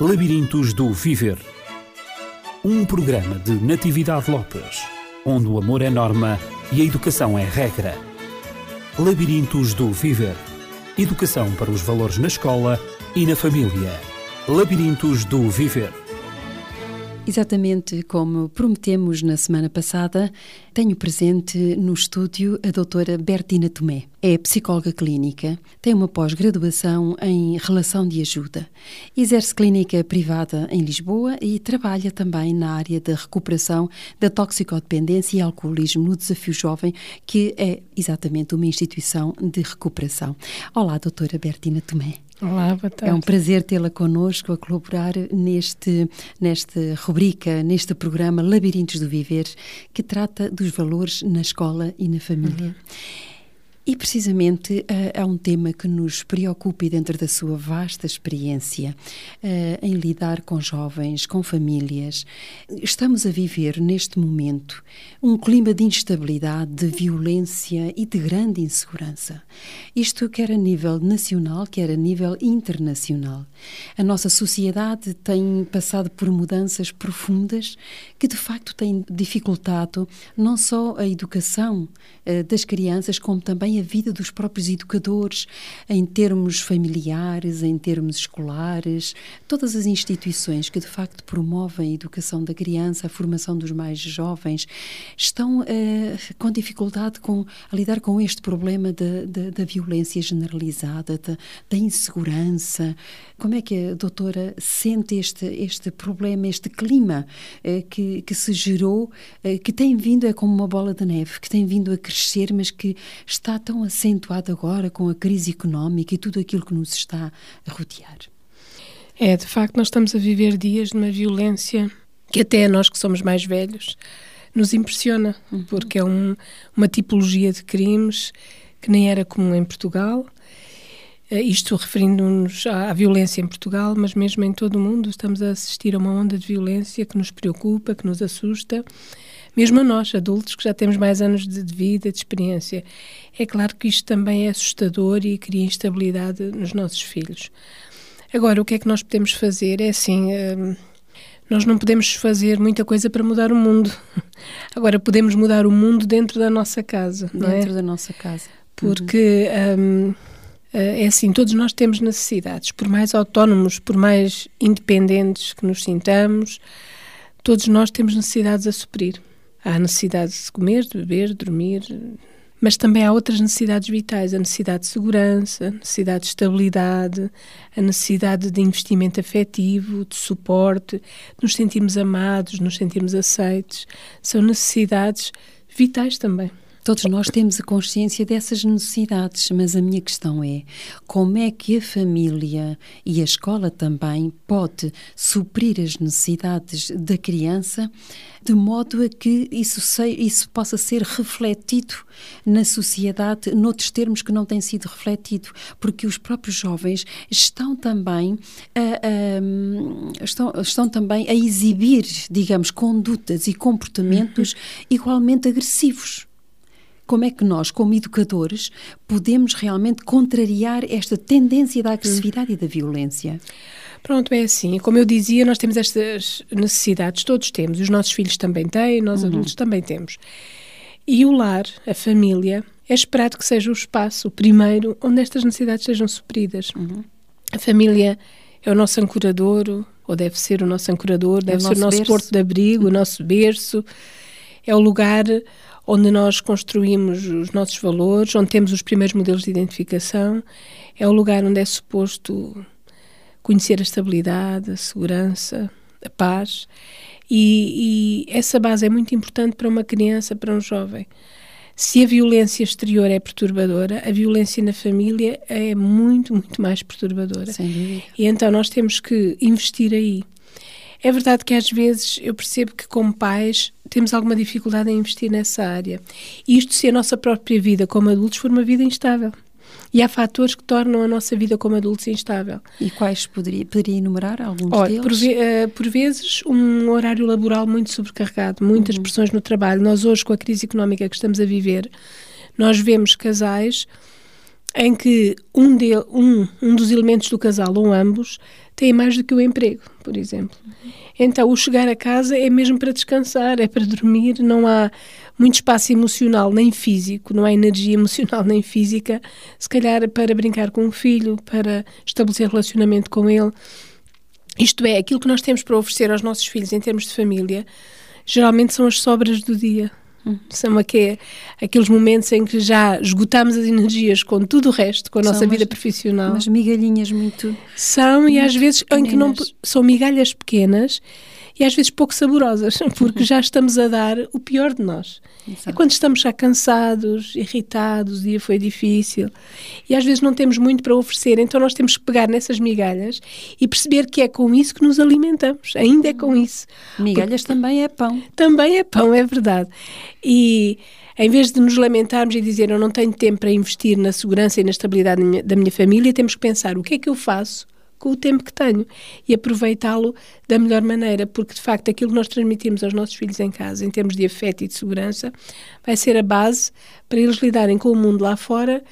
Labirintos do Viver. Um programa de Natividade Lopes, onde o amor é norma e a educação é regra. Labirintos do Viver. Educação para os valores na escola e na família. Labirintos do Viver. Exatamente como prometemos na semana passada, tenho presente no estúdio a doutora Bertina Tomé. É psicóloga clínica, tem uma pós-graduação em relação de ajuda, exerce clínica privada em Lisboa e trabalha também na área da recuperação da toxicodependência e alcoolismo no Desafio Jovem, que é exatamente uma instituição de recuperação. Olá, doutora Bertina Tomé. Olá, boa tarde. É um prazer tê-la connosco a colaborar neste, nesta rubrica, neste programa Labirintos do Viver, que trata dos valores na escola e na família. Uhum. E precisamente há um tema que nos preocupa e dentro da sua vasta experiência uh, em lidar com jovens, com famílias. Estamos a viver neste momento um clima de instabilidade, de violência e de grande insegurança. Isto quer a nível nacional, quer a nível internacional. A nossa sociedade tem passado por mudanças profundas que de facto têm dificultado não só a educação uh, das crianças, como também a vida dos próprios educadores, em termos familiares, em termos escolares, todas as instituições que de facto promovem a educação da criança, a formação dos mais jovens, estão uh, com dificuldade com, a lidar com este problema da, da, da violência generalizada, da, da, insegurança. Como é que a doutora sente este, este problema, este clima uh, que, que se gerou, uh, que tem vindo, é como uma bola de neve, que tem vindo a crescer, mas que está tão acentuado agora com a crise económica e tudo aquilo que nos está a rodear. É, de facto, nós estamos a viver dias de uma violência que até nós que somos mais velhos nos impressiona, uhum. porque é um, uma tipologia de crimes que nem era comum em Portugal. Eh, isto referindo-nos à, à violência em Portugal, mas mesmo em todo o mundo estamos a assistir a uma onda de violência que nos preocupa, que nos assusta mesmo a nós, adultos, que já temos mais anos de, vida, de experiência. É claro que isto também é assustador e cria instabilidade nos nossos filhos. Agora, o que é que nós podemos fazer? É assim. Hum, nós não podemos fazer muita coisa para mudar o mundo. Agora, podemos mudar o mundo dentro da nossa casa. Dentro é? da nossa casa. Porque. Hum, eh, é assim, todos nós temos necessidades, por mais autónomos, por mais independentes que nos sintamos, todos nós temos necessidades a suprir. Há a necessidade de comer, de beber, de dormir, mas também há outras necessidades vitais, a necessidade de segurança, a necessidade de estabilidade, a necessidade de investimento afetivo, de suporte, de nos sentirmos amados, nos sentirmos aceites. São necessidades vitais também. Todos nós temos a consciência dessas necessidades, mas a minha questão é como é que a família e a escola também pode suprir as necessidades da criança de modo a que isso, isso possa ser refletido na sociedade noutros termos que não têm sido refletido, porque os próprios jovens estão também a, a, estão, estão também a exibir, digamos, condutas e comportamentos igualmente agressivos como é que nós, como educadores, podemos realmente contrariar esta tendência da agressividade e da violência? Pronto, é assim. Como eu dizia, nós temos estas necessidades, todos temos. Os nossos filhos também têm, nós uhum. adultos também temos. E o lar, a família, é esperado que seja o espaço, o primeiro, onde estas necessidades sejam supridas. Uhum. A família é o nosso ancorador, ou deve ser o nosso ancorador, deve é o ser o nosso berço. porto de abrigo, uhum. o nosso berço. É o lugar onde nós construímos os nossos valores, onde temos os primeiros modelos de identificação, é o lugar onde é suposto conhecer a estabilidade, a segurança, a paz. E, e, essa base é muito importante para uma criança, para um jovem. Se a violência exterior é perturbadora, a violência na família é muito, muito mais perturbadora. Sem dúvida. E então nós temos que investir aí. É verdade que às vezes eu percebo que, como pais, temos alguma dificuldade em investir nessa área. E isto se a nossa própria vida como adultos for uma vida instável. E há fatores que tornam a nossa vida como adultos instável. E quais poderia, poderia enumerar alguns deles? Por, uh, por, vezes, um horário laboral muito sobrecarregado, muitas uhum. pressões no trabalho. Nós hoje, com a crise económica que estamos a viver, nós vemos casais em que um, de, um, um dos elementos do casal, ou ambos, tem mais do que o emprego, por exemplo. Então, o chegar a casa é mesmo para descansar, é para dormir, não há muito espaço emocional nem físico, não há energia emocional nem física, se calhar para brincar com o filho, para estabelecer relacionamento com ele. Isto é, aquilo que nós temos para oferecer aos nossos filhos em termos de família, geralmente são as sobras do dia. São aqui, aqueles momentos em que já esgotamos as energias com tudo o resto, com a nossa vida profissional. Umas migalhinhas muito. São, muito e às vezes pequenas. em que não são migalhas pequenas e às vezes pouco saborosas, porque já estamos a dar o pior de nós. Exato. É quando estamos já cansados, irritados, o dia foi difícil e às vezes não temos muito para oferecer, então nós temos que pegar nessas migalhas e perceber que é com isso que nos alimentamos, ainda é com uhum. isso. Migalhas porque também é pão. Também é pão, é verdade. E em vez de nos lamentarmos e dizer eu não tenho tempo para investir na segurança e na estabilidade da minha família, temos que pensar o que é que eu faço com o tempo que tenho e aproveitá-lo da melhor maneira, porque de facto aquilo que nós transmitimos aos nossos filhos em casa, em termos de afeto e de segurança, vai ser a base para eles lidarem com o mundo lá fora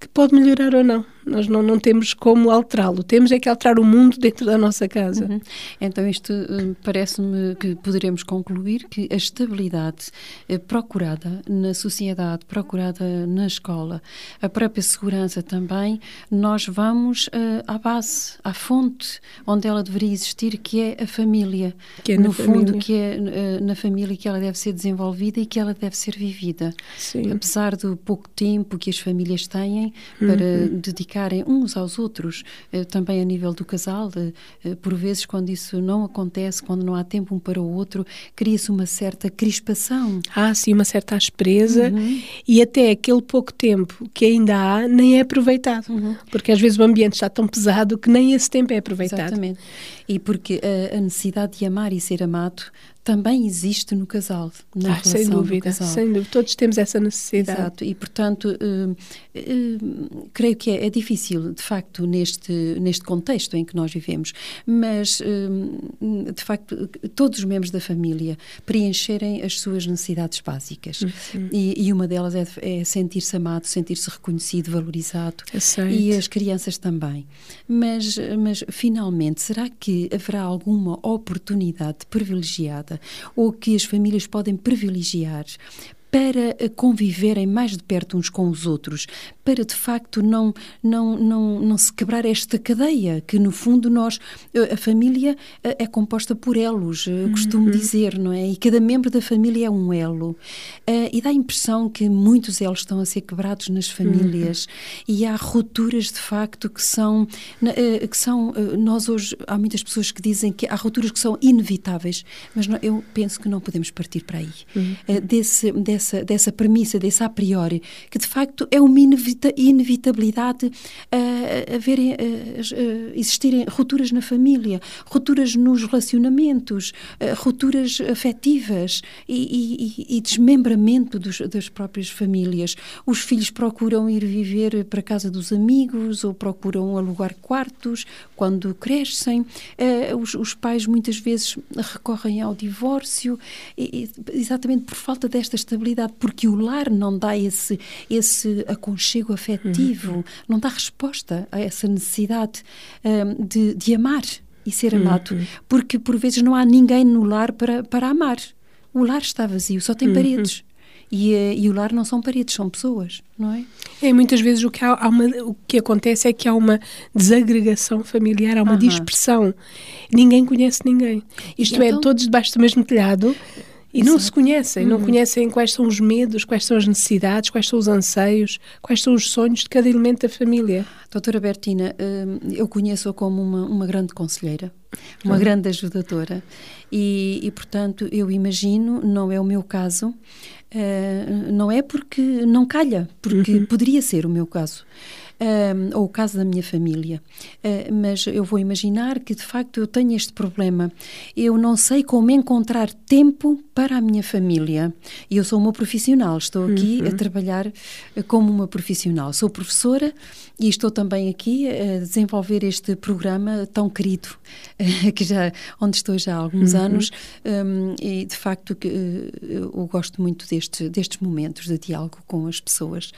que pode melhorar ou não. Nós não, não temos como alterá-lo. Temos é que alterar o mundo dentro da nossa casa. Uhum. Então, isto uh, parece-me que poderemos concluir que a estabilidade uh, procurada na sociedade, procurada na escola, a própria segurança também, nós vamos uh, à base, à fonte onde ela deveria existir, que é a família. Que é no fundo, que é na família que ela deve ser desenvolvida e que ela deve ser vivida. Sim. Apesar do pouco tempo que as famílias têm para uhum. dedicar dedicarem uns aos outros, eh, também a nível do casal. Eh, por vezes, quando isso não acontece, quando não há tempo um para o outro, cria-se uma certa crispação. Há, sim, uma certa aspereza uhum. e até aquele pouco tempo que ainda há nem é aproveitado. Uhum. Porque às vezes o ambiente está tão pesado que nem esse tempo é aproveitado. Exatamente. E porque a, a necessidade de amar e ser amado também existe no casal, na ah, relação sem dúvida, do casal. Sem dúvida, todos temos essa necessidade. Exato, e portanto, uh, uh, creio que é, é, difícil, de facto, neste, neste contexto em que nós vivemos, mas, uh, de facto, todos os membros da família preencherem as suas necessidades básicas. Uhum. E, e, uma delas é, é sentir-se amado, sentir-se reconhecido, valorizado. Aceito. E as crianças também. Mas, mas, finalmente, será que haverá alguma oportunidade privilegiada ou que as famílias podem privilegiar para conviverem mais de perto uns com os outros, para de facto não, não, não, não se quebrar esta cadeia, que no fundo nós, a família eh, é composta por elos, uhum. costumo dizer, não é? E cada membro da família é um elo. Uh, e dá a impressão que muitos elos estão a ser quebrados nas famílias uhum. e há rupturas de facto que são, uh, que são uh, nós hoje, há muitas pessoas que dizem que há rupturas que são inevitáveis, mas não, eu penso que não podemos partir para aí. Uhum. desse, desse dessa, dessa premissa, desse a priori, que de facto é uma inevita inevitabilidade uh, haverem, uh, uh, existirem rupturas na família, rupturas nos relacionamentos, rupturas afetivas e, e, e desmembramento dos, das próprias famílias. Os filhos procuram ir viver para casa dos amigos ou procuram alugar quartos quando crescem. Os, os, pais muitas vezes recorrem ao divórcio, e, exatamente por falta desta estabilidade responsabilidade, porque o lar não dá esse, esse aconchego afetivo, uhum. não dá resposta a essa necessidade um, de, de amar e ser amado, uhum. porque por vezes não há ninguém no lar para, para amar. O lar está vazio, só tem uhum. paredes. E, eh, e, o lar não são paredes, são pessoas, não é? É, muitas vezes o que, há, há uma, o que acontece é que há uma desagregação familiar, há uma dispersão. Ninguém conhece ninguém. Isto é, então, todos debaixo do mesmo telhado e Exato. não se conhecem, não uhum. conhecem quais são os medos, quais são as necessidades, quais são os anseios, quais são os sonhos de cada elemento da família. Doutora Bertina, hum, eu conheço-a como uma, uma grande conselheira, uma uhum. grande ajudadora e, e, portanto, eu imagino, não é o meu caso, uh, não é porque não calha, porque uhum. poderia ser o meu caso. Um, ou o caso da minha família. Uh, mas eu vou imaginar que de facto eu tenho este problema. Eu não sei como encontrar tempo para a minha família. E eu sou uma profissional, estou aqui uhum. a trabalhar como uma profissional. Sou professora e estou também aqui a desenvolver este programa tão querido, que já, onde estou já há alguns uhum. anos, um, e de facto que, eu gosto muito deste, destes momentos de diálogo com as pessoas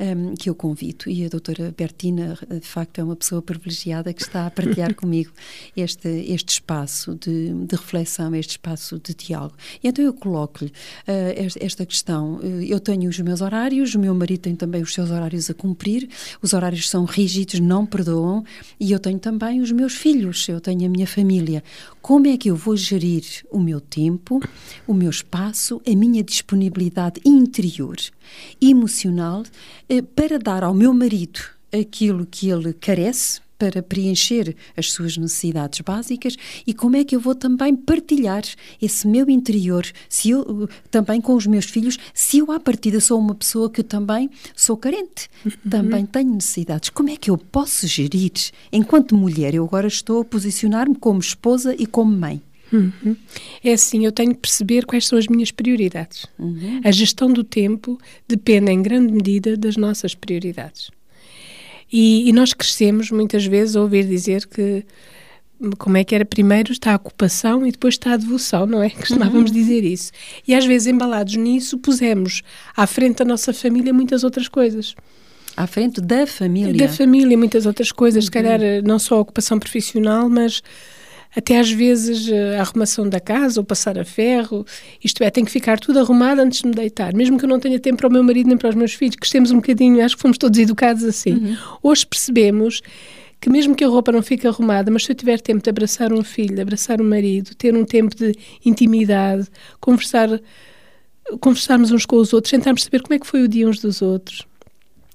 um, que eu convido. E a doutora Bertina, de facto, é uma pessoa privilegiada que está a partilhar comigo este, este espaço de, de reflexão, este espaço de diálogo. E então eu coloco-lhe uh, esta questão. Uh, eu tenho os meus horários, o meu marido tem também os seus horários a cumprir, os horários são rígidos, não perdoam, e eu tenho também os meus filhos, eu tenho a minha família. Como é que eu vou gerir o meu tempo, o meu espaço, a minha disponibilidade interior, emocional, uh, para dar ao meu marido aquilo que ele carece para preencher as suas necessidades básicas e como é que eu vou também partilhar esse meu interior se eu também com os meus filhos se eu à partida sou uma pessoa que também sou carente uhum. também tenho necessidades como é que eu posso gerir enquanto mulher eu agora estou a posicionar-me como esposa e como mãe Uhum. É assim, eu tenho que perceber quais são as minhas prioridades. Uhum. A gestão do tempo depende em grande medida das nossas prioridades. E, e, nós crescemos muitas vezes a ouvir dizer que como é que era primeiro está a ocupação e depois está a devoção, não é? Costumávamos uhum. dizer isso. E às vezes embalados nisso pusemos à frente da nossa família muitas outras coisas. À frente da família? Da família, muitas outras coisas, uhum. se calhar não só a ocupação profissional, mas até às vezes a arrumação da casa ou passar a ferro, isto é, tem que ficar tudo arrumado antes de me deitar, mesmo que eu não tenha tempo para o meu marido nem para os meus filhos, que estemos um bocadinho, acho que fomos todos educados assim. Uhum. Hoje percebemos que mesmo que a roupa não fique arrumada, mas se eu tiver tempo de abraçar um filho, de abraçar um marido, ter um tempo de intimidade, conversar, conversarmos uns com os outros, tentarmos saber como é que foi o dia uns dos outros,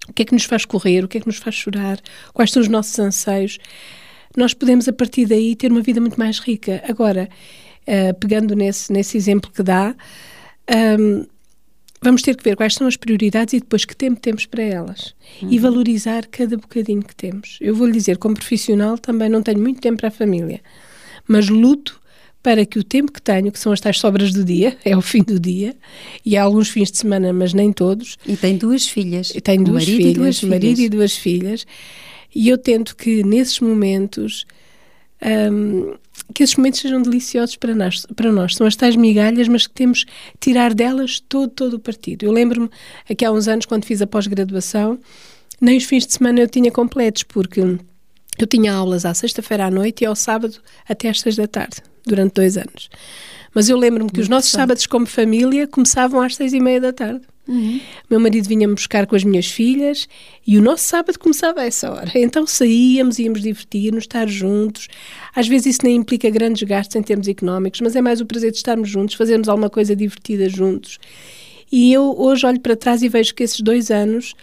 o que é que nos faz correr, o que é que nos faz chorar, quais são os nossos anseios nós podemos a partir daí ter uma vida muito mais rica. Agora, uh, pegando nesse, nesse exemplo que dá, um, vamos ter que ver quais são as prioridades e depois que tempo temos para elas uhum. e valorizar cada bocadinho que temos. Eu vou lhe dizer, como profissional, também não tenho muito tempo para a família, mas luto para que o tempo que tenho, que são as tais sobras do dia, é o fim do dia, e há alguns fins de semana, mas nem todos. E tem duas filhas. E tenho duas marido filhas, e duas marido filhas. e duas filhas. E eu tento que nesses momentos um, que esses momentos sejam deliciosos para nós, para nós. São as tais migalhas, mas que temos que tirar delas todo, todo o partido. Eu lembro-me, aqui há uns anos, quando fiz a pós-graduação, nem os fins de semana eu tinha completos, porque eu tinha aulas à sexta-feira à noite e ao sábado até às seis da tarde, durante dois anos. Mas eu lembro-me que os nossos sábados como família começavam às seis e meia da tarde. Uhum. Meu marido vinha-me buscar com as minhas filhas e o nosso sábado começava a essa hora. Então saíamos, íamos divertir-nos, estar juntos. Às vezes isso nem implica grandes gastos em termos económicos, mas é mais o prazer de estarmos juntos, fazermos alguma coisa divertida juntos. E eu hoje olho para trás e vejo que esses dois anos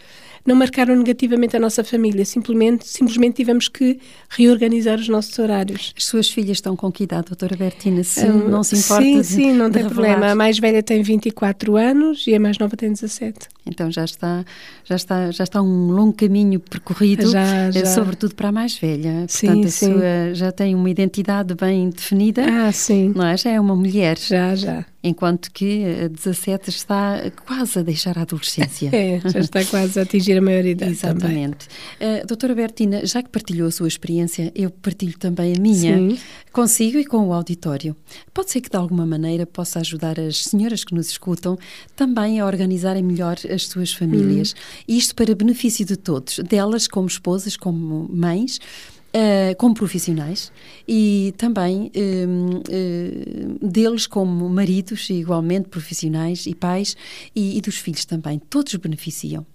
não marcaram negativamente a nossa família, simplesmente, simplesmente tivemos que reorganizar os nossos horários. As suas filhas estão com que idade, doutora Bertina? Se um, não se importa Sim, de, sim, não tem revelar. problema. A mais velha tem 24 anos e a mais nova tem 17. Então já está, já está, já está um longo caminho percorrido, já, eh, já. sobretudo para a mais velha. Sim, Portanto, sim. Sua, já tem uma identidade bem definida. Ah, sim. Não é? Já é uma mulher. Já, já. Enquanto que a 17 está quase a deixar a adolescência. É, já está quase a atingir a maioridade. Exatamente. Uh, doutora Bertina, já que partilhou a sua experiência, eu partilho também a minha Sim. consigo e com o auditório. Pode ser que de alguma maneira possa ajudar as senhoras que nos escutam também a organizarem melhor as suas famílias. Uhum. Isto para benefício de todos, delas como esposas, como mães. Uh, como profissionais e também uh, uh, deles como maridos, igualmente profissionais e pais, e, e dos filhos também. Todos beneficiam.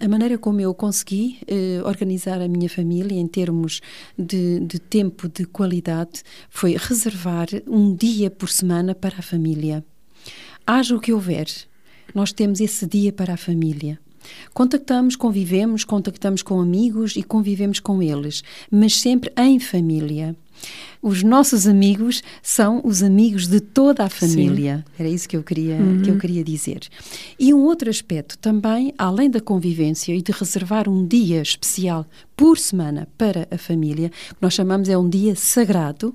a maneira como eu consegui organizar a minha família em termos de, de tempo de qualidade foi reservar um dia por semana para a família. Haja o que houver, nós temos esse dia para a família. Contactamos, convivemos, contactamos com amigos e convivemos com eles, mas sempre em família. Os nossos amigos são os amigos de toda a família. Sim. Era isso que eu, queria, uhum. que eu queria dizer. E um outro aspecto também, além da convivência e de reservar um dia especial por semana para a família, que nós chamamos é um dia sagrado,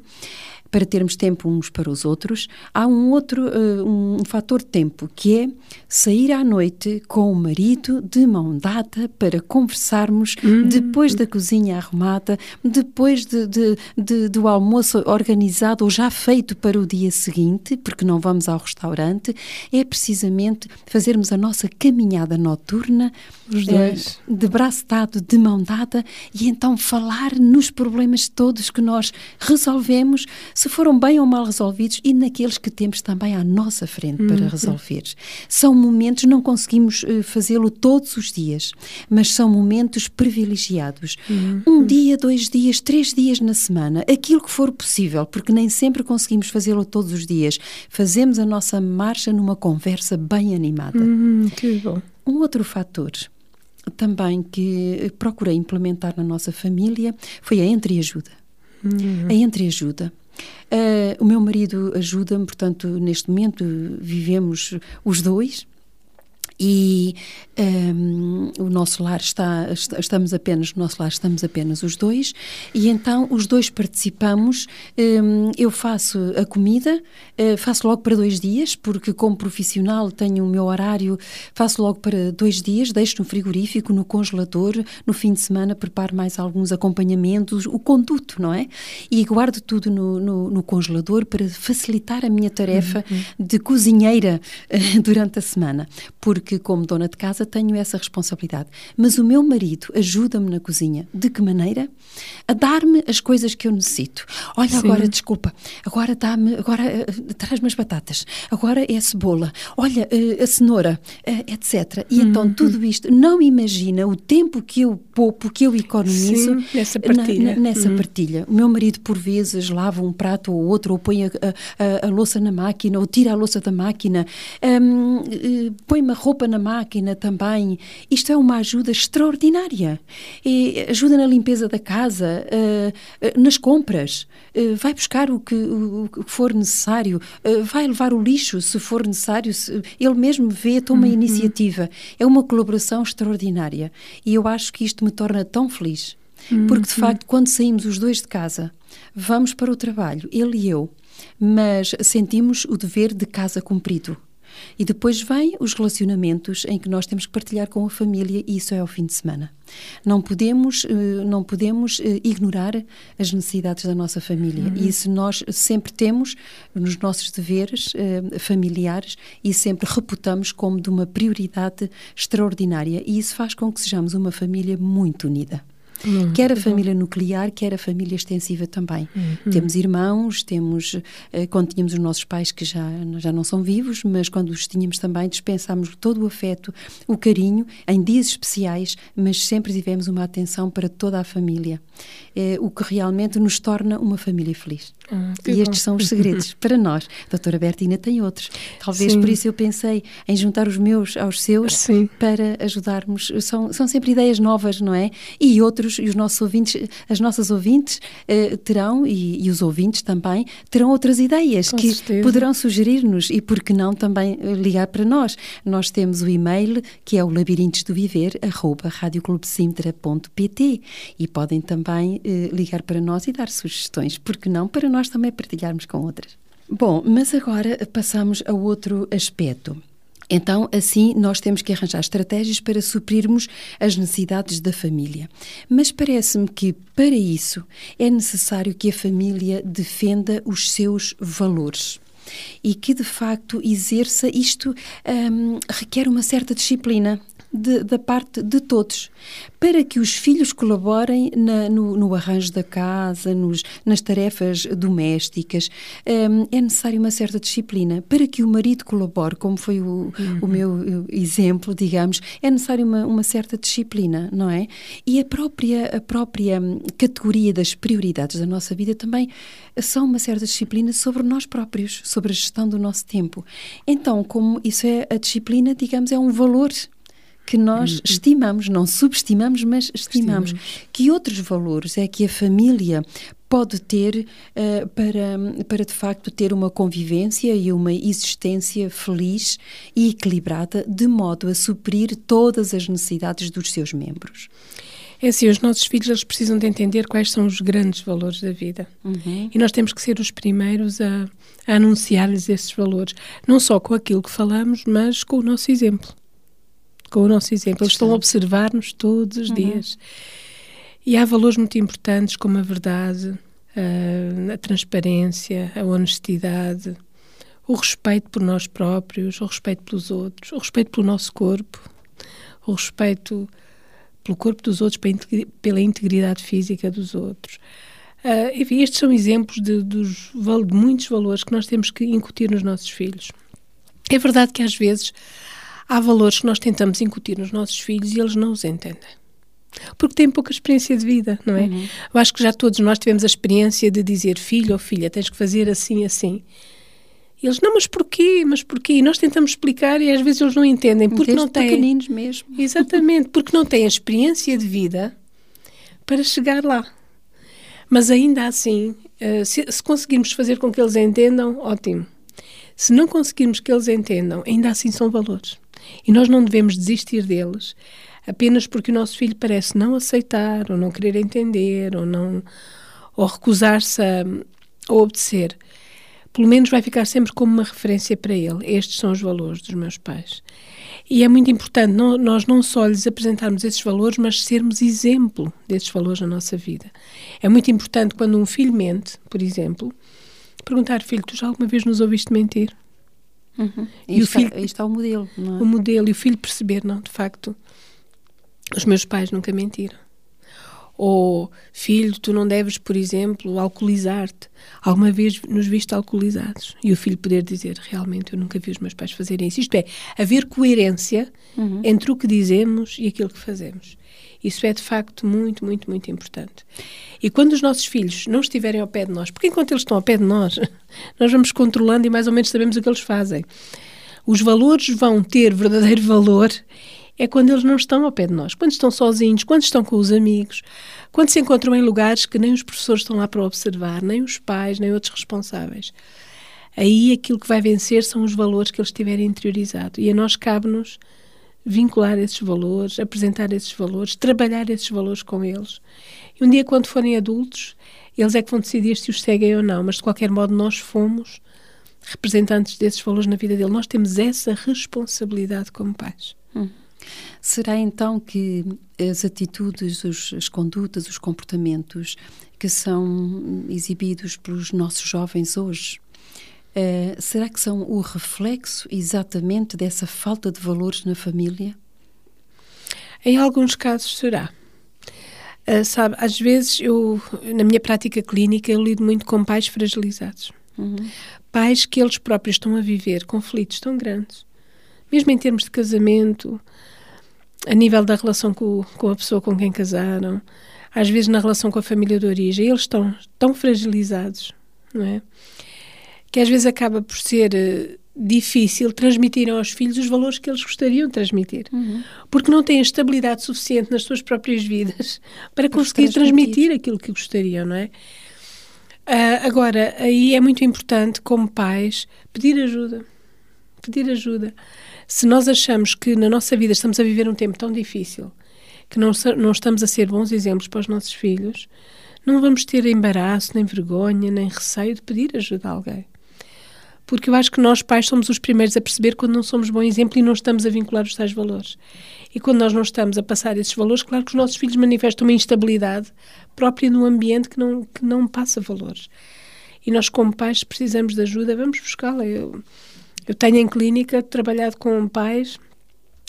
para termos tempo uns para os outros, há um outro uh, um fator de tempo, que é sair à noite com o marido de mão dada para conversarmos hum. depois da cozinha arrumada, depois de, de, de, do almoço organizado ou já feito para o dia seguinte, porque não vamos ao restaurante, é precisamente fazermos a nossa caminhada noturna os dois. Uh, de braço dado, de mão dada, e então falar nos problemas todos que nós resolvemos se foram bem ou mal resolvidos e naqueles que temos também à nossa frente para uhum. resolver. São momentos, não conseguimos uh, fazê-lo todos os dias, mas são momentos privilegiados. Uhum. Um dia, dois dias, três dias na semana, aquilo que for possível, porque nem sempre conseguimos fazê-lo todos os dias. Fazemos a nossa marcha numa conversa bem animada. Uhum, que bom. Um outro fator também que procurei implementar na nossa família foi a entreajuda. Uhum. A entreajuda. Uh, o meu marido ajuda-me, portanto, neste momento vivemos os dois. E um, o nosso lar está, estamos apenas, no nosso lar estamos apenas os dois, e então os dois participamos. Um, eu faço a comida, uh, faço logo para dois dias, porque como profissional tenho o meu horário, faço logo para dois dias, deixo no frigorífico, no congelador, no fim de semana preparo mais alguns acompanhamentos, o conduto, não é? E guardo tudo no, no, no congelador para facilitar a minha tarefa uhum. de cozinheira uh, durante a semana, porque como dona de casa tenho essa responsabilidade. Mas o meu marido ajuda-me na cozinha. De que maneira? A dar-me as coisas que eu necessito. Olha, Sim. agora, desculpa, agora dá-me, agora uh, traz-me as batatas, agora é a cebola, olha, uh, a cenoura, uh, etc. E então uhum. tudo isto, não imagina o tempo que eu poupo, que eu economizo Sim, nessa partilha. Na, na, nessa uhum. partilha. O meu marido, por vezes, lava um prato ou outro, ou põe a, a, a, a louça na máquina, ou tira a louça da máquina, um, põe-me a roupa na máquina também. Isto é uma ajuda extraordinária. E ajuda na limpeza da casa, uh, nas compras, uh, vai buscar o que, o, o que for necessário, uh, vai levar o lixo se for necessário. Se, ele mesmo vê, toma uhum. iniciativa. É uma colaboração extraordinária. E eu acho que isto me torna tão feliz. Uhum. Porque, de facto, quando saímos os dois de casa, vamos para o trabalho, ele e eu, mas sentimos o dever de casa cumprido. E depois vêm os relacionamentos em que nós temos que partilhar com a família e isso é ao fim de semana. Não podemos, eh, não podemos eh, ignorar as necessidades da nossa família uhum. e isso nós sempre temos nos nossos deveres eh, familiares e sempre reputamos como de uma prioridade extraordinária e isso faz com que sejamos uma família muito unida. Uhum, quer a família nuclear, quer a família extensiva também. Uhum. Temos irmãos, temos, eh, quando tínhamos os nossos pais que já, já não são vivos, mas quando os tínhamos também, dispensámos todo o afeto, o carinho, em dias especiais, mas sempre tivemos uma atenção para toda a família, é, o que realmente nos torna uma família feliz. Ah, e estes bom. são os segredos para nós. A doutora Bertina tem outros. Talvez Sim. por isso eu pensei em juntar os meus aos seus Sim. para ajudarmos. São, são sempre ideias novas, não é? E outros, e os nossos ouvintes, as nossas ouvintes eh, terão, e, e, os ouvintes também, terão outras ideias Com que certeza. poderão sugerir-nos e, por que não, também eh, ligar para nós. Nós temos o e-mail que é o labirintos do viver, arroba e podem também eh, ligar para nós e dar sugestões, porque não, para nós também partilharmos com outras. Bom, mas agora passamos a outro aspecto. Então, assim, nós temos que arranjar estratégias para suprirmos as necessidades da família. Mas parece-me que, para isso, é necessário que a família defenda os seus valores e que, de facto, exerça isto, um, requer uma certa disciplina de, da parte de todos, para que os filhos colaborem na, no, no, arranjo da casa, nos, nas tarefas domésticas. Um, é necessário uma certa disciplina. Para que o marido colabore, como foi o, uhum. o meu exemplo, digamos, é necessário uma, uma, certa disciplina, não é? E a própria, a própria hum, categoria das prioridades da nossa vida também são uma certa disciplina sobre nós próprios, sobre a gestão do nosso tempo. Então, como isso é a disciplina, digamos, é um valor que nós uhum. estimamos, não subestimamos, mas estimamos. estimamos. Que outros valores é que a família pode ter uh, para, para, de facto, ter uma convivência e uma existência feliz e equilibrada, de modo a suprir todas as necessidades dos seus membros? É assim, os nossos filhos eles precisam de entender quais são os grandes valores da vida. Uhum. E nós temos que ser os primeiros a, a anunciar-lhes esses valores. Não só com aquilo que falamos, mas com o nosso exemplo com o nosso exemplo. Eles estão a observar-nos todos os uhum. dias. E há valores muito importantes como a verdade, a, a transparência, a honestidade, o respeito por nós próprios, o respeito pelos outros, o respeito pelo nosso corpo, o respeito pelo corpo dos outros, pela integridade física dos outros. Uh, enfim, estes são exemplos de, dos, de muitos valores que nós temos que incutir nos nossos filhos. É verdade que às vezes há valores que nós tentamos incutir nos nossos filhos e eles não os entendem. Porque têm pouca experiência de vida, não é? Uhum. Eu acho que já todos nós tivemos a experiência de dizer filho ou filha, tens que fazer assim, assim. E eles, não, mas porquê? Mas porquê? E nós tentamos explicar e às vezes eles não entendem. Porque não têm. pequeninos mesmo. Exatamente, porque não têm a experiência de vida para chegar lá. Mas ainda assim, eh, se, se conseguirmos fazer com que eles entendam, ótimo. Se não conseguirmos que eles entendam, ainda assim são valores. E nós não devemos desistir deles apenas porque o nosso filho parece não aceitar, ou não querer entender, ou não ou recusar-se a, a obedecer. Pelo menos vai ficar sempre como uma referência para ele. Estes são os valores dos meus pais. E é muito importante não, nós não só lhes apresentarmos esses valores, mas sermos exemplo desses valores na nossa vida. É muito importante quando um filho mente, por exemplo, perguntar, filho, tu já alguma vez nos ouviste mentir? Uhum. E, e o filho, aí está o modelo. É? O modelo e o filho perceber, não, de facto, os meus pais nunca mentiram. Ou, filho, tu não deves, por exemplo, alcoolizar-te. Alguma vez nos viste alcoolizados? E o filho poder dizer, realmente, eu nunca vi os meus pais fazerem isso. Isto é, haver coerência uhum. entre o que dizemos e aquilo que fazemos. Isso é de facto muito, muito, muito importante. E quando os nossos filhos não estiverem ao pé de nós, porque enquanto eles estão ao pé de nós, nós vamos controlando e mais ou menos sabemos o que eles fazem. Os valores vão ter verdadeiro valor é quando eles não estão ao pé de nós, quando estão sozinhos, quando estão com os amigos, quando se encontram em lugares que nem os professores estão lá para observar, nem os pais, nem outros responsáveis. Aí aquilo que vai vencer são os valores que eles tiverem interiorizado. E a nós cabe-nos vincular esses valores, apresentar esses valores, trabalhar esses valores com eles. E um dia, quando forem adultos, eles é que vão decidir se os seguem ou não, mas de qualquer modo nós fomos representantes desses valores na vida dele. Nós temos essa responsabilidade como pais. Hum. Será então que as atitudes, os, as condutas, os comportamentos que são exibidos pelos nossos jovens hoje Uh, será que são o reflexo exatamente dessa falta de valores na família? Em alguns casos será. Uh, sabe, às vezes eu, na minha prática clínica, eu lido muito com pais fragilizados. Uhum. Pais que eles próprios estão a viver conflitos tão grandes, mesmo em termos de casamento, a nível da relação com, com a pessoa com quem casaram, às vezes na relação com a família de origem, eles estão tão fragilizados, não é? Que às vezes acaba por ser uh, difícil transmitir aos filhos os valores que eles gostariam de transmitir. Uhum. Porque não têm estabilidade suficiente nas suas próprias vidas para conseguir transmitir. transmitir aquilo que gostariam, não é? Uh, agora, aí é muito importante, como pais, pedir ajuda. Pedir ajuda. Se nós achamos que na nossa vida estamos a viver um tempo tão difícil, que não, não estamos a ser bons exemplos para os nossos filhos, não vamos ter embaraço, nem vergonha, nem receio de pedir ajuda a alguém porque eu acho que nós pais somos os primeiros a perceber quando não somos bom exemplo e não estamos a vincular os tais valores. E quando nós não estamos a passar esses valores, claro que os nossos filhos manifestam uma instabilidade própria num ambiente que não, que não passa valores. E nós, como pais, precisamos de ajuda, vamos buscá-la. Eu, eu tenho em clínica trabalhado com pais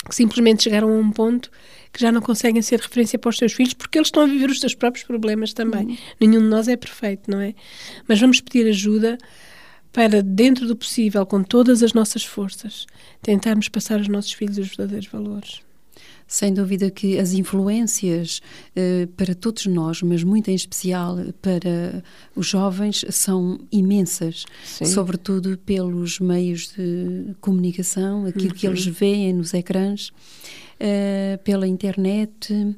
que simplesmente chegaram a um ponto que já não conseguem ser referência para os seus filhos porque eles estão a viver os seus próprios problemas também. Uhum. Nenhum de nós é perfeito, não é? Mas vamos pedir ajuda para, dentro do possível, com todas as nossas forças, tentarmos passar aos nossos filhos os verdadeiros valores. Sem dúvida que as influências eh, para todos nós, mas muito em especial para os jovens, são imensas, Sim. sobretudo pelos meios de comunicação, aquilo uhum. que eles veem nos ecrãs. uh, pela internet,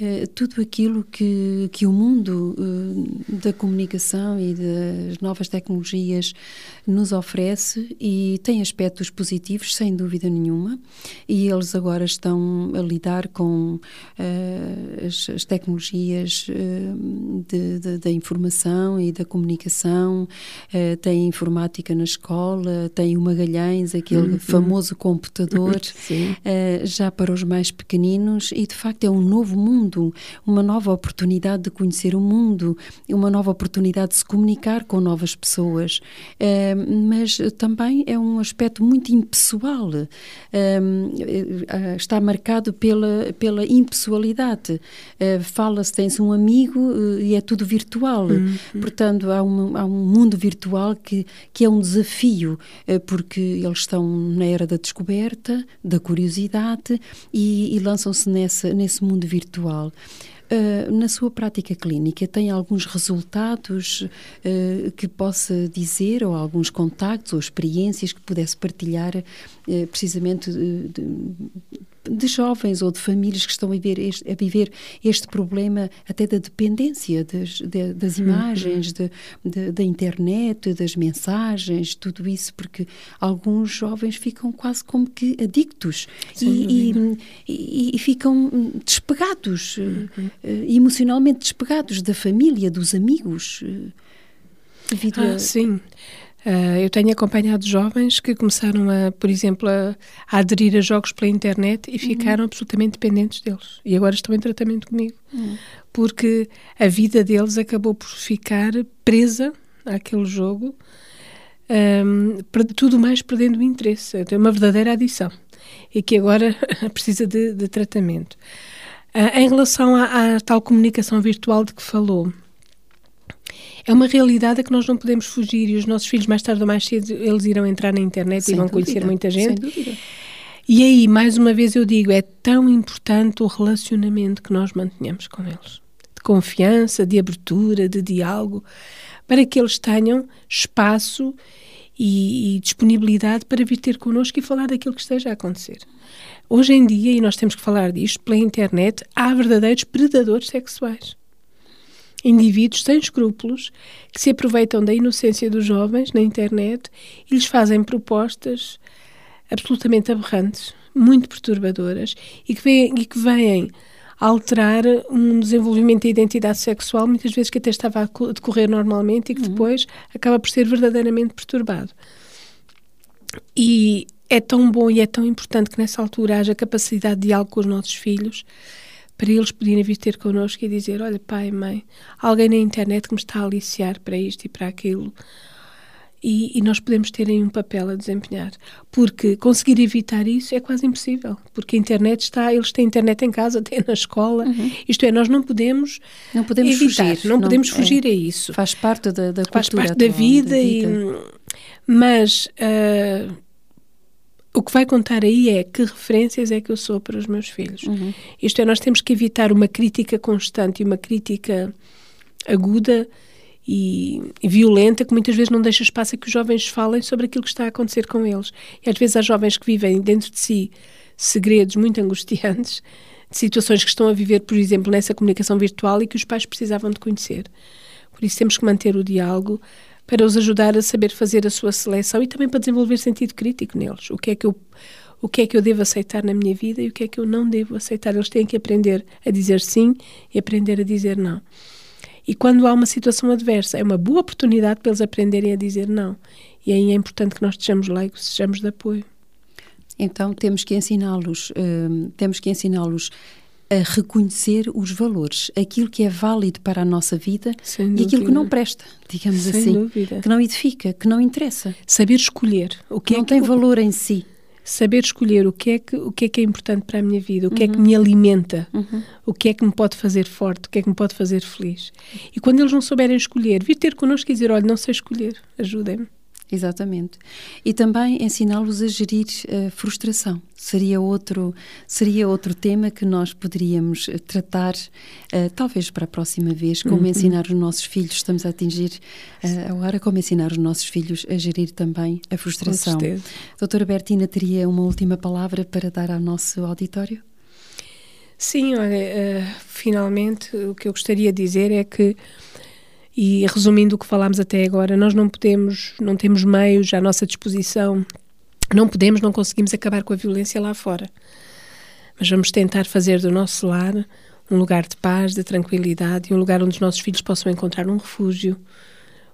uh, tudo aquilo que, que o mundo uh, da comunicação e das novas tecnologias nos oferece e tem aspectos positivos, sem dúvida nenhuma, e eles agora estão a lidar com as, as, tecnologias da informação e da comunicação, tem informática na escola, tem o Magalhães, aquele uhum. famoso computador, já para os mais pequeninos, e de facto é um novo mundo, uma nova oportunidade de conhecer o mundo, uma nova oportunidade de se comunicar com novas pessoas, mas também é um aspecto muito impessoal, uh, está marcado pela, pela impessoalidade. Fala-se, tem-se um amigo e é tudo virtual, uhum. portanto há um, há um mundo virtual que, que é um desafio, porque eles estão na era da descoberta, da curiosidade e, e lançam-se nesse mundo virtual. Uh, na sua prática clínica, tem alguns resultados uh, que possa dizer, ou alguns contactos ou experiências que pudesse partilhar, uh, precisamente de, de jovens ou de famílias que estão a viver este, a viver este problema até da dependência das, de, das uhum. imagens, de, de, da internet, das mensagens, tudo isso, porque alguns jovens ficam quase como que adictos e, e, e, ficam despegados, uhum. uh, emocionalmente despegados da família, dos amigos. Uh, devido ah, a... Sim. Uh, eu tenho acompanhado jovens que começaram, a, por exemplo, a, a aderir a jogos pela internet e uhum. ficaram uhum. absolutamente dependentes deles. E agora estão em tratamento comigo. Uhum. Porque a vida deles acabou por ficar presa àquele jogo, um, tudo mais perdendo o interesse. É uma verdadeira adição. E que agora precisa de, de tratamento. Uh, em relação à, à tal comunicação virtual de que falou, é uma realidade a que nós não podemos fugir e os nossos filhos, mais tarde ou mais cedo, eles irão entrar na internet Sem e vão dúvida. conhecer muita gente. Sem dúvida. E aí, mais uma vez, eu digo, é tão importante o relacionamento que nós mantenhamos com eles. De confiança, de abertura, de diálogo, para que eles tenham espaço e, e, disponibilidade para vir ter connosco e falar daquilo que esteja a acontecer. Hoje em dia, e nós temos que falar disto, pela internet, há verdadeiros predadores sexuais indivíduos sem escrúpulos que se aproveitam da inocência dos jovens na internet e lhes fazem propostas absolutamente aberrantes, muito perturbadoras e que vêm, e que vêm alterar um desenvolvimento da identidade sexual, muitas vezes que até estava a decorrer normalmente e que uhum. depois acaba por ser verdadeiramente perturbado. E é tão bom e é tão importante que nessa altura haja capacidade de diálogo com os nossos filhos para eles poderem vir ter connosco e dizer: Olha, pai, mãe, alguém na internet que me está a aliciar para isto e para aquilo. E, e, nós podemos ter aí um papel a desempenhar. Porque conseguir evitar isso é quase impossível. Porque a internet está, eles têm internet em casa, têm na escola. Uhum. Isto é, nós não podemos, não podemos evitar, fugir. Não, não podemos fugir é, a isso. Faz parte da, da Faz parte da vida, da vida. E, mas. Uh, o que vai contar aí é que referências é que eu sou para os meus filhos. Uhum. Isto é, nós temos que evitar uma crítica constante e uma crítica aguda e, e, violenta que muitas vezes não deixa espaço a que os jovens falem sobre aquilo que está a acontecer com eles. E às vezes há jovens que vivem dentro de si segredos muito angustiantes, de situações que estão a viver, por exemplo, nessa comunicação virtual e que os pais precisavam de conhecer. Por isso temos que manter o diálogo, para os ajudar a saber fazer a sua seleção e também para desenvolver sentido crítico neles. O que é que eu o que é que eu devo aceitar na minha vida e o que é que eu não devo aceitar. Eles têm que aprender a dizer sim e aprender a dizer não. E quando há uma situação adversa, é uma boa oportunidade para eles aprenderem a dizer não. E aí é importante que nós sejamos leigos, sejamos de apoio. Então temos que ensiná-los, uh, temos que ensiná-los a reconhecer os valores, aquilo que é válido para a nossa vida e aquilo que não presta, digamos Sem assim, dúvida. que não edifica, que não interessa. Saber escolher o que não é que tem valor em si. Saber escolher o que é que o que é que é importante para a minha vida, o que uhum. é que uhum. me alimenta, uhum. o que é que me pode fazer forte, o que é que me pode fazer feliz. E quando eles não souberem escolher, vir ter connosco e dizer, olha, não sei escolher, ajudem-me. Exatamente. E também ensiná-los a gerir a frustração. Seria outro, seria outro tema que nós poderíamos eh, tratar, uh, talvez para a próxima vez, como uhum. ensinar os nossos filhos, estamos a atingir uh, a hora, como ensinar os nossos filhos a gerir também a frustração. Com Doutora Bertina, teria uma última palavra para dar ao nosso auditório? Sim, olha, uh, finalmente o que eu gostaria de dizer é que e resumindo o que falámos até agora, nós não podemos, não temos meios à nossa disposição, não podemos, não conseguimos acabar com a violência lá fora. Mas vamos tentar fazer do nosso lar um lugar de paz, de tranquilidade e um lugar onde os nossos filhos possam encontrar um refúgio,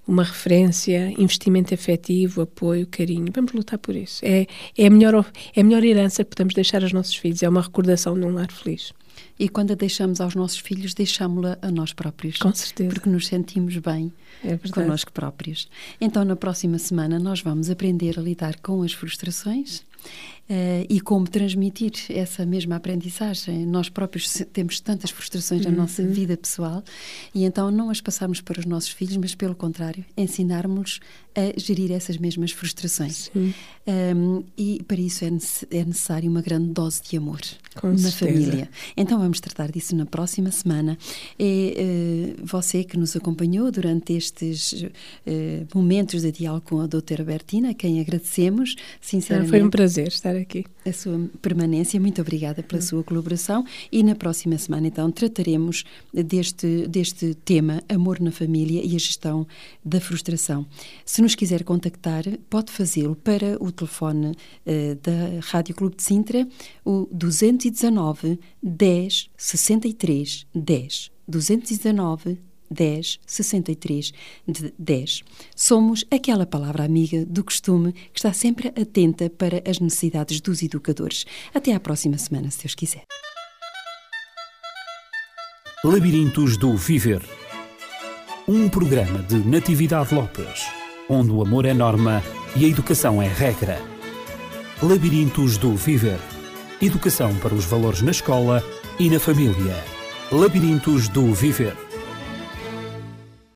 uma referência, investimento afetivo, apoio, carinho. Vamos lutar por isso. É, é, a, melhor, é a melhor herança que podemos deixar aos nossos filhos, é uma recordação de um lar feliz. E quando a deixamos aos nossos filhos, deixámos-la a nós próprios. Com certeza. Porque nos sentimos bem é connosco próprios. Então, na próxima semana, nós vamos aprender a lidar com as frustrações Uh, e como transmitir essa mesma aprendizagem. Nós próprios temos tantas frustrações uhum. na nossa vida pessoal e então não as passarmos para os nossos filhos, mas pelo contrário, ensinarmos a gerir essas mesmas frustrações. Um, e para isso é, é, necessário uma grande dose de amor Com na certeza. família. Então vamos tratar disso na próxima semana. E uh, você que nos acompanhou durante estes uh, momentos de diálogo com a doutora Bertina, a quem agradecemos sinceramente. Foi um prazer estar aqui. A sua permanência, muito obrigada pela hum. sua colaboração e na próxima semana então trataremos deste, deste tema Amor na Família e a Gestão da Frustração. Se nos quiser contactar, pode fazê-lo para o telefone uh, da Rádio Clube de Sintra, o 219 10 63 10. 219 10 63 10. Somos aquela palavra amiga do costume que está sempre atenta para as necessidades dos educadores. Até à próxima semana, se Deus quiser. Labirintos do Viver um programa de Natividade Lopes, onde o amor é norma e a educação é regra. Labirintos do Viver Educação para os valores na escola e na família. Labirintos do Viver